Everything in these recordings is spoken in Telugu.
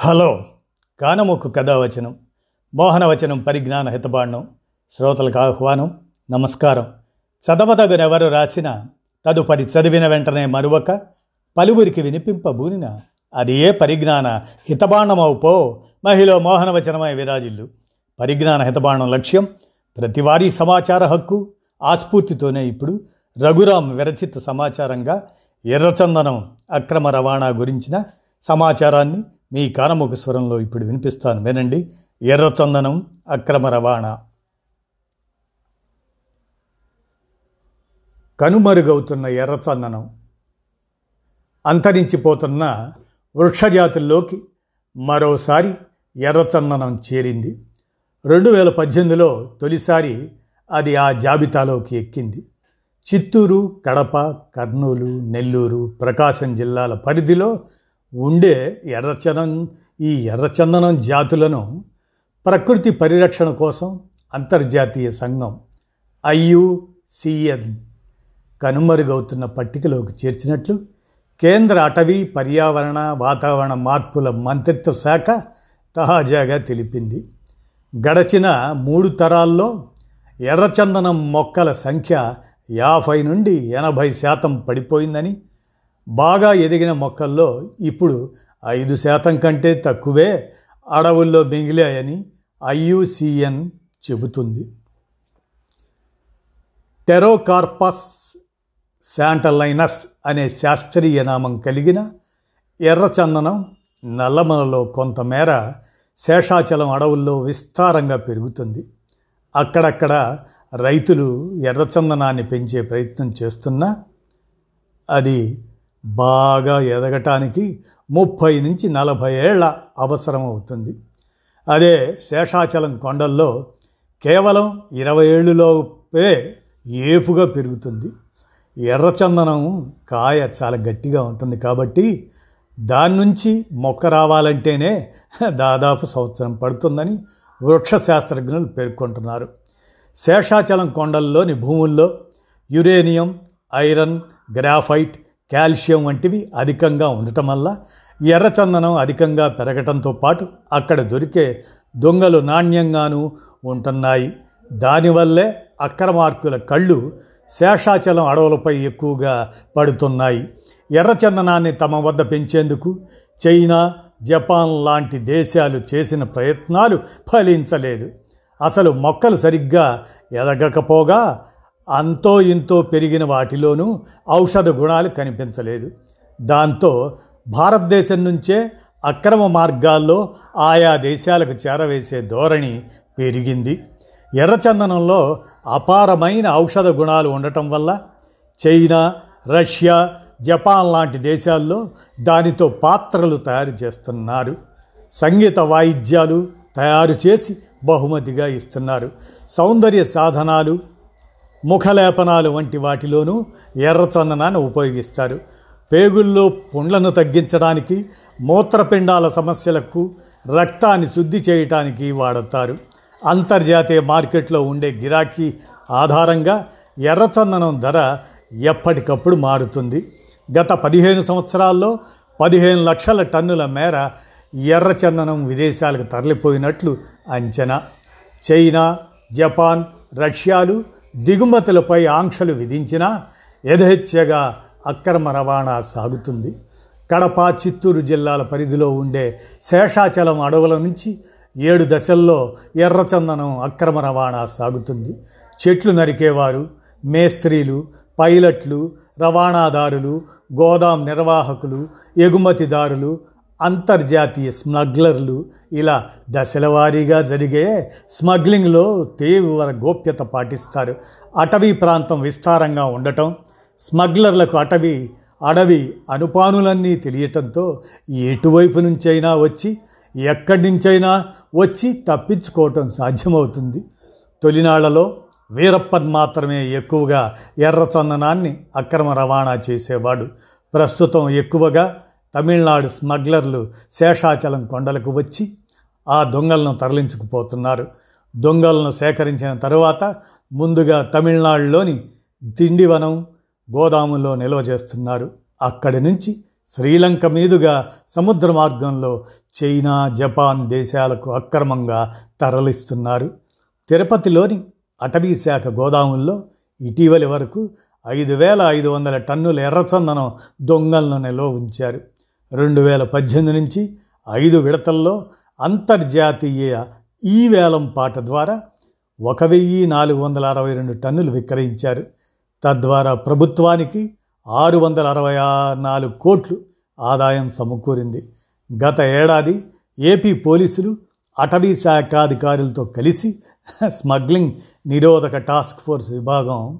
హలో. కానమొక్కు కథావచనం మోహనవచనం పరిజ్ఞాన హితబాండం శ్రోతలకు ఆహ్వానం నమస్కారం. చదవదగునెవరు రాసిన తదుపరి చదివిన వెంటనే మరువక పలువురికి వినిపింపబూనిన అది ఏ పరిజ్ఞాన హితబాండమవు మహిళ మోహనవచనమై విరాజిల్లు. పరిజ్ఞాన హితబాండం లక్ష్యం ప్రతివారీ సమాచార హక్కు ఆస్ఫూర్తితోనే ఇప్పుడు రఘురామ్ విరచిత సమాచారంగా ఎర్రచందనం అక్రమ రవాణా గురించిన సమాచారాన్ని మీ కానముఖ స్వరంలో ఇప్పుడు వినిపిస్తాను. వినండి. ఎర్రచందనం అక్రమ రవాణా. కనుమరుగవుతున్న ఎర్రచందనం అంతరించిపోతున్న వృక్షజాతుల్లోకి మరోసారి ఎర్రచందనం చేరింది. రెండు వేల పద్దెనిమిదిలో తొలిసారి అది ఆ జాబితాలోకి ఎక్కింది. చిత్తూరు కడప కర్నూలు నెల్లూరు ప్రకాశం జిల్లాల పరిధిలో ఉండే ఎర్రచందనం ఈ ఎర్రచందనం జాతులను ప్రకృతి పరిరక్షణ కోసం అంతర్జాతీయ సంఘం ఐయుసిఎన్ కనుమరుగవుతున్న పట్టికలోకి చేర్చినట్లు కేంద్ర అటవీ పర్యావరణ వాతావరణ మార్పుల మంత్రిత్వ శాఖ తాజాగా తెలిపింది. గడచిన మూడు తరాల్లో ఎర్రచందనం మొక్కల సంఖ్య యాభై నుండి ఎనభై శాతం పడిపోయిందని బాగా ఎదిగిన మొక్కల్లో ఇప్పుడు ఐదు శాతం కంటే తక్కువే అడవుల్లో మిగిలాయని ఐయుసిఎన్ చెబుతుంది. టెరోకార్పస్ శాంటలైనస్ అనే శాస్త్రీయ నామం కలిగిన ఎర్రచందనం నల్లమలలో కొంతమేర శేషాచలం అడవుల్లో విస్తారంగా పెరుగుతుంది. అక్కడక్కడ రైతులు ఎర్రచందనాన్ని పెంచే ప్రయత్నం చేస్తున్నా అది బాగా ఎదగటానికి ముప్పై నుంచి నలభై ఏళ్ళ అవసరం అవుతుంది. అదే శేషాచలం కొండల్లో కేవలం ఇరవై ఏళ్ళులోపే ఏపుగా పెరుగుతుంది. ఎర్రచందనం కాయ చాలా గట్టిగా ఉంటుంది కాబట్టి దాని నుంచి మొక్క రావాలంటేనే దాదాపు సంవత్సరం పడుతుందని వృక్ష శాస్త్రజ్ఞులు పేర్కొంటున్నారు. శేషాచలం కొండల్లోని భూముల్లో యురేనియం ఐరన్ గ్రాఫైట్ కాల్షియం వంటివి అధికంగా ఉండటం వల్ల ఎర్రచందనం అధికంగా పెరగటంతో పాటు అక్కడ దొరికే దొంగలు నాణ్యంగానూ ఉంటున్నాయి. దానివల్లే అక్రమార్కుల కళ్ళు శేషాచలం అడవులపై ఎక్కువగా పడుతున్నాయి. ఎర్రచందనాన్ని తమ వద్ద పెంచేందుకు చైనా జపాన్ లాంటి దేశాలు చేసిన ప్రయత్నాలు ఫలించలేదు. అసలు మొక్కలు సరిగ్గా ఎదగకపోగా అంతో ఇంతో పెరిగిన వాటిలోనూ ఔషధ గుణాలు కనిపించలేదు. దాంతో భారతదేశం నుంచే అక్రమ మార్గాల్లో ఆయా దేశాలకు చేరవేసే ధోరణి పెరిగింది. ఎర్రచందనంలో అపారమైన ఔషధ గుణాలు ఉండటం వల్ల చైనా రష్యా జపాన్ లాంటి దేశాల్లో దానితో పాత్రలు తయారు చేస్తున్నారు. సంగీత వాయిద్యాలు తయారు చేసి బహుమతిగా ఇస్తున్నారు. సౌందర్య సాధనాలు ముఖలేపనాలు వంటి వాటిలోనూ ఎర్రచందనాన్ని ఉపయోగిస్తారు. పేగుల్లో పుండ్లను తగ్గించడానికి మూత్రపిండాల సమస్యలకు రక్తాన్ని శుద్ధి చేయటానికి వాడతారు. అంతర్జాతీయ మార్కెట్లో ఉండే గిరాకీ ఆధారంగా ఎర్రచందనం ధర ఎప్పటికప్పుడు మారుతుంది. గత పదిహేను సంవత్సరాల్లో పదిహేను లక్షల టన్నుల మేర ఎర్రచందనం విదేశాలకు తరలిపోయినట్లు అంచనా. చైనా జపాన్ రష్యాలు దిగుమతులపై ఆంక్షలు విధించినా యథేచ్ఛగా అక్రమ రవాణా సాగుతుంది. కడప చిత్తూరు జిల్లాల పరిధిలో ఉండే శేషాచలం అడవుల నుంచి ఏడు దశల్లో ఎర్రచందనం అక్రమ రవాణా సాగుతుంది. చెట్లు నరికేవారు మేస్త్రీలు పైలట్లు రవాణాదారులు గోదాం నిర్వాహకులు ఎగుమతిదారులు అంతర్జాతీయ స్మగ్లర్లు ఇలా దశలవారీగా జరిగే స్మగ్లింగ్లో తీవ్ర గోప్యత పాటిస్తారు. అటవీ ప్రాంతం విస్తారంగా ఉండటం స్మగ్లర్లకు అటవీ అడవి అనుపానులన్నీ తెలియటంతో ఎటువైపు నుంచైనా వచ్చి ఎక్కడి నుంచైనా వచ్చి తప్పించుకోవటం సాధ్యమవుతుంది. తొలినాళ్ళలో వీరప్పన్ మాత్రమే ఎక్కువగా ఎర్రచందనాన్ని అక్రమ రవాణా చేసేవాడు. ప్రస్తుతం ఎక్కువగా తమిళనాడు స్మగ్లర్లు శేషాచలం కొండలకు వచ్చి ఆ దొంగలను తరలించుకుపోతున్నారు. దొంగలను సేకరించిన తరువాత ముందుగా తమిళనాడులోని తిండివనం గోదాములో నిల్వ చేస్తున్నారు. అక్కడి నుంచి శ్రీలంక మీదుగా సముద్ర మార్గంలో చైనా జపాన్ దేశాలకు అక్రమంగా తరలిస్తున్నారు. తిరుపతిలోని అటవీ శాఖ గోదాముల్లో ఇటీవలి వరకు ఐదు వేల ఐదు వందల టన్నుల ఎర్రచందనం దొంగలను నిల్వ ఉంచారు. రెండు వేల పద్దెనిమిది నుంచి ఐదు విడతల్లో అంతర్జాతీయ ఈ వేలం పాట ద్వారా ఒక వెయ్యి నాలుగు వందల అరవై రెండు టన్నులు విక్రయించారు. తద్వారా ప్రభుత్వానికి ఆరు వందల అరవై నాలుగు కోట్లు ఆదాయం సమకూరింది. గత ఏడాది ఏపీ పోలీసులు అటవీ శాఖాధికారులతో కలిసి స్మగ్లింగ్ నిరోధక టాస్క్ ఫోర్స్ విభాగం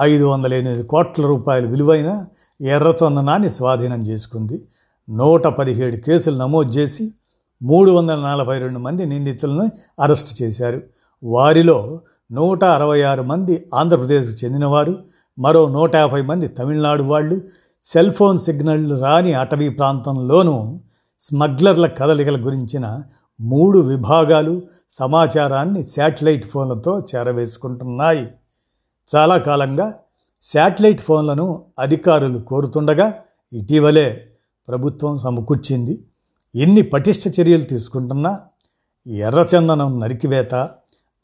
ఐదు వందల ఎనిమిది కోట్ల రూపాయల విలువైన ఎర్రచందనాన్ని స్వాధీనం చేసుకుంది. నూట పదిహేడు కేసులు నమోదు చేసి మూడు వందల నలభై రెండు మంది నిందితులను అరెస్టు చేశారు. వారిలో నూట అరవై ఆరు మంది ఆంధ్రప్రదేశ్కు చెందినవారు. మరో నూట యాభై మంది తమిళనాడు వాళ్ళు. సెల్ ఫోన్ సిగ్నల్ రాని అటవీ ప్రాంతంలోనూ స్మగ్లర్ల కదలికల గురించిన మూడు విభాగాలు సమాచారాన్ని శాటిలైట్ ఫోన్లతో చేరవేసుకుంటున్నాయి. చాలా కాలంగా శాటిలైట్ ఫోన్లను అధికారులు కోరుతుండగా ఇటీవలే ప్రభుత్వం సమకూర్చింది. ఎన్ని పటిష్ట చర్యలు తీసుకుంటున్నా ఎర్రచందనం నరికివేత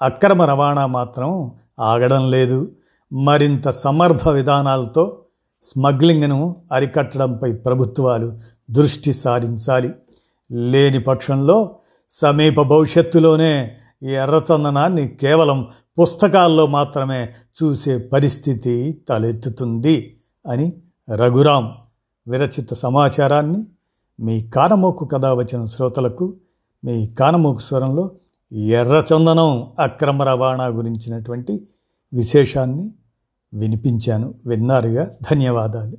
అక్రమ రవాణా మాత్రం ఆగడం లేదు. మరింత సమర్థ విధానాలతో స్మగ్లింగ్ను అరికట్టడంపై ప్రభుత్వాలు దృష్టి సారించాలి. లేని పక్షంలో సమీప భవిష్యత్తులోనే ఈ ఎర్రచందనాన్ని కేవలం పుస్తకాల్లో మాత్రమే చూసే పరిస్థితి తలెత్తుతుంది అని రఘురాం విరచిత సమాచారాన్ని మీ కానమోకు కథ వచ్చిన శ్రోతలకు మీ కానమోకు స్వరంలో ఎర్రచందనం అక్రమ రవాణా గురించినటువంటి విశేషాన్ని వినిపించాను. విన్నారుగా? ధన్యవాదాలు.